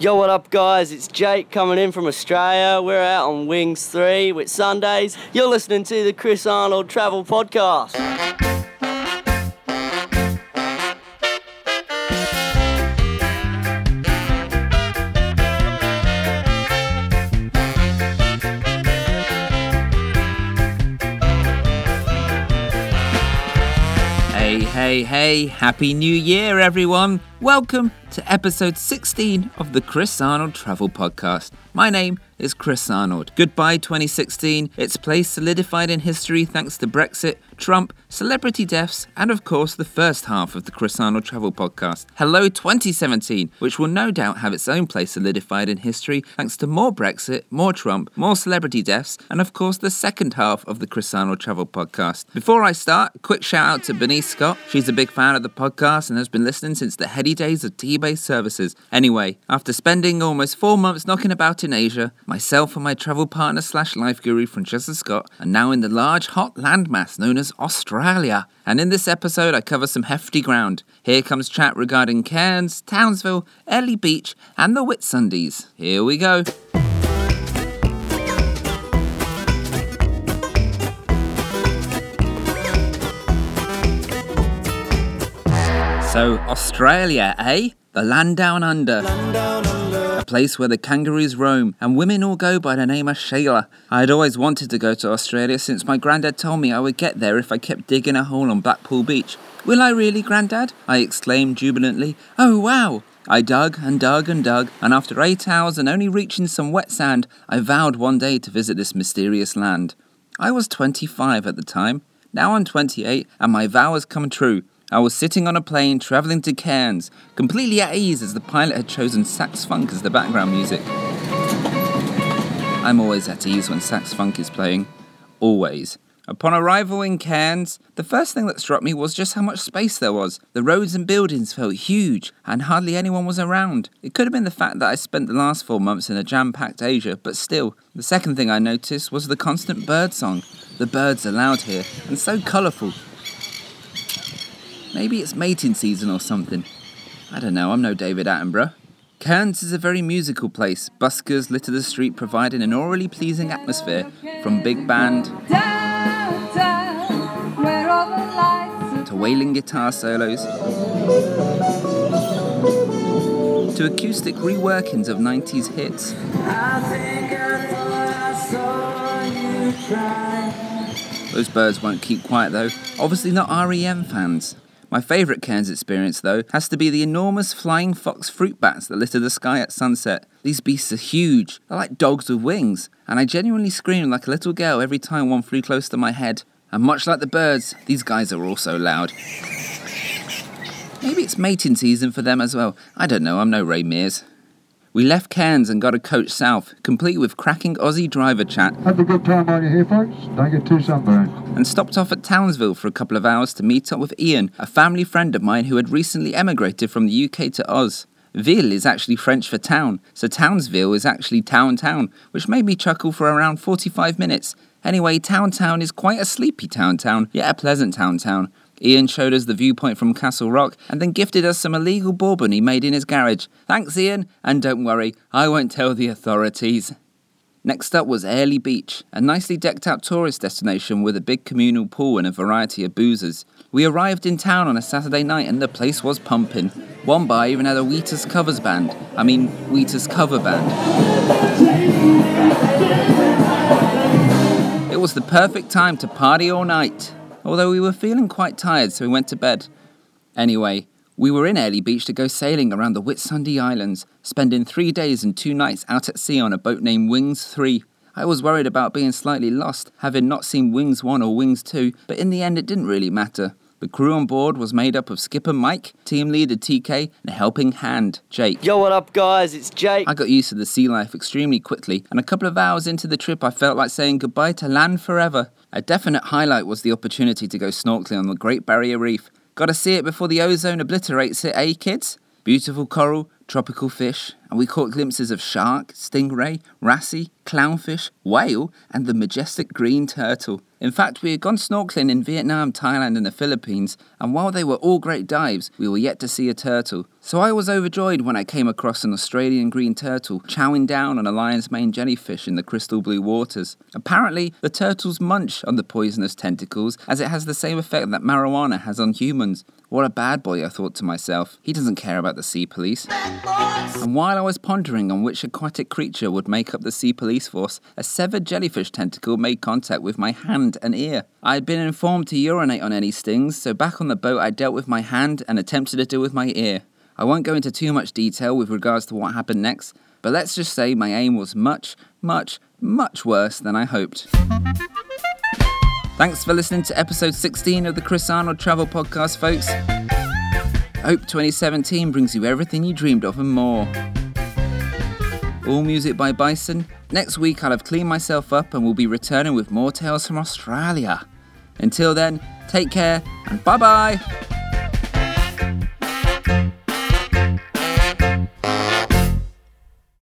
Yo, what up, guys? It's Jake coming in from Australia. We're out on Wings 3 Whitsundays. You're listening to the Chris Arnold Travel Podcast. Hey, hey, hey, Happy New Year, everyone! Welcome to episode 16 of the Chris Arnold Travel Podcast. My name is Chris Arnold. Goodbye 2016. Its place solidified in history thanks to Brexit, Trump, celebrity deaths, and of course the first half of the Chris Arnold Travel Podcast. Hello 2017, which will no doubt have its own place solidified in history thanks to more Brexit, more Trump, more celebrity deaths, and of course the second half of the Chris Arnold Travel Podcast. Before I start, quick shout out to Bernice Scott. She's a big fan of the podcast and has been listening since the heady days of T-based services. Anyway, after spending almost four months knocking about in Asia, myself and my travel partner slash life guru Francesca Scott are now in the large hot landmass known as Australia. And in this episode, I cover some hefty ground. Here comes chat regarding Cairns, Townsville, Airlie Beach, and the Whitsundays. Here we go. So, Australia, eh? The land down under. A place where the kangaroos roam and women all go by the name of Sheila. I had always wanted to go to Australia since my granddad told me I would get there if I kept digging a hole on Blackpool Beach. Will I really, granddad? I exclaimed jubilantly. Oh, wow! I dug and dug and dug, and after eight hours and only reaching some wet sand, I vowed one day to visit this mysterious land. I was 25 at the time. Now I'm 28, and my vow has come true. I was sitting on a plane travelling to Cairns, completely at ease as the pilot had chosen sax funk as the background music. I'm always at ease when sax funk is playing. Always. Upon arrival in Cairns, the first thing that struck me was just how much space there was. The roads and buildings felt huge, and hardly anyone was around. It could have been the fact that I spent the last four months in a jam packed Asia, but still. The second thing I noticed was the constant bird song. The birds are loud here, and so colourful. Maybe it's mating season or something. I don't know, I'm no David Attenborough. Cairns is a very musical place. Buskers litter the street, providing an orally pleasing atmosphere from big band to wailing guitar solos to acoustic reworkings of 90s hits. Those birds won't keep quiet though. Obviously, not REM fans. My favourite Cairns experience, though, has to be the enormous flying fox fruit bats that litter the sky at sunset. These beasts are huge, they're like dogs with wings, and I genuinely screamed like a little girl every time one flew close to my head. And much like the birds, these guys are also loud. Maybe it's mating season for them as well. I don't know, I'm no Ray Mears. We left Cairns and got a coach south, complete with cracking Aussie driver chat, Have a good time while you're here, folks. Don't get too sunburned. and stopped off at Townsville for a couple of hours to meet up with Ian, a family friend of mine who had recently emigrated from the UK to Oz. Ville is actually French for town, so Townsville is actually town town, which made me chuckle for around 45 minutes. Anyway, Town Town is quite a sleepy town town, yet a pleasant town town. Ian showed us the viewpoint from Castle Rock and then gifted us some illegal bourbon he made in his garage. Thanks, Ian, and don't worry, I won't tell the authorities. Next up was Airlie Beach, a nicely decked out tourist destination with a big communal pool and a variety of boozers. We arrived in town on a Saturday night and the place was pumping. One bar even had a Wheatus covers band. I mean, Wheatus cover band. It was the perfect time to party all night, although we were feeling quite tired, so we went to bed. Anyway, we were in Airlie Beach to go sailing around the Whitsunday Islands, spending three days and two nights out at sea on a boat named Wings 3. I was worried about being slightly lost, having not seen Wings 1 or Wings 2, but in the end it didn't really matter. The crew on board was made up of skipper Mike, team leader TK, and a helping hand, Jake. Yo, what up, guys? It's Jake. I got used to the sea life extremely quickly, and a couple of hours into the trip, I felt like saying goodbye to land forever. A definite highlight was the opportunity to go snorkeling on the Great Barrier Reef. Gotta see it before the ozone obliterates it, eh, kids? Beautiful coral, tropical fish, and we caught glimpses of shark, stingray, wrasse, clownfish, whale, and the majestic green turtle. In fact, we had gone snorkeling in Vietnam, Thailand, and the Philippines, and while they were all great dives, we were yet to see a turtle. So I was overjoyed when I came across an Australian green turtle chowing down on a lion's mane jellyfish in the crystal blue waters. Apparently, the turtles munch on the poisonous tentacles, as it has the same effect that marijuana has on humans. What a bad boy, I thought to myself. He doesn't care about the sea police. And while I was pondering on which aquatic creature would make up the sea police force, a severed jellyfish tentacle made contact with my hand and ear. I had been informed to urinate on any stings, so back on the boat I dealt with my hand and attempted to deal with my ear. I won't go into too much detail with regards to what happened next, but let's just say my aim was much, much, much worse than I hoped. Thanks for listening to episode 16 of the Chris Arnold Travel Podcast, folks. Hope 2017 brings you everything you dreamed of and more. All music by Bison. Next week, I'll have cleaned myself up and we'll be returning with more tales from Australia. Until then, take care and bye bye.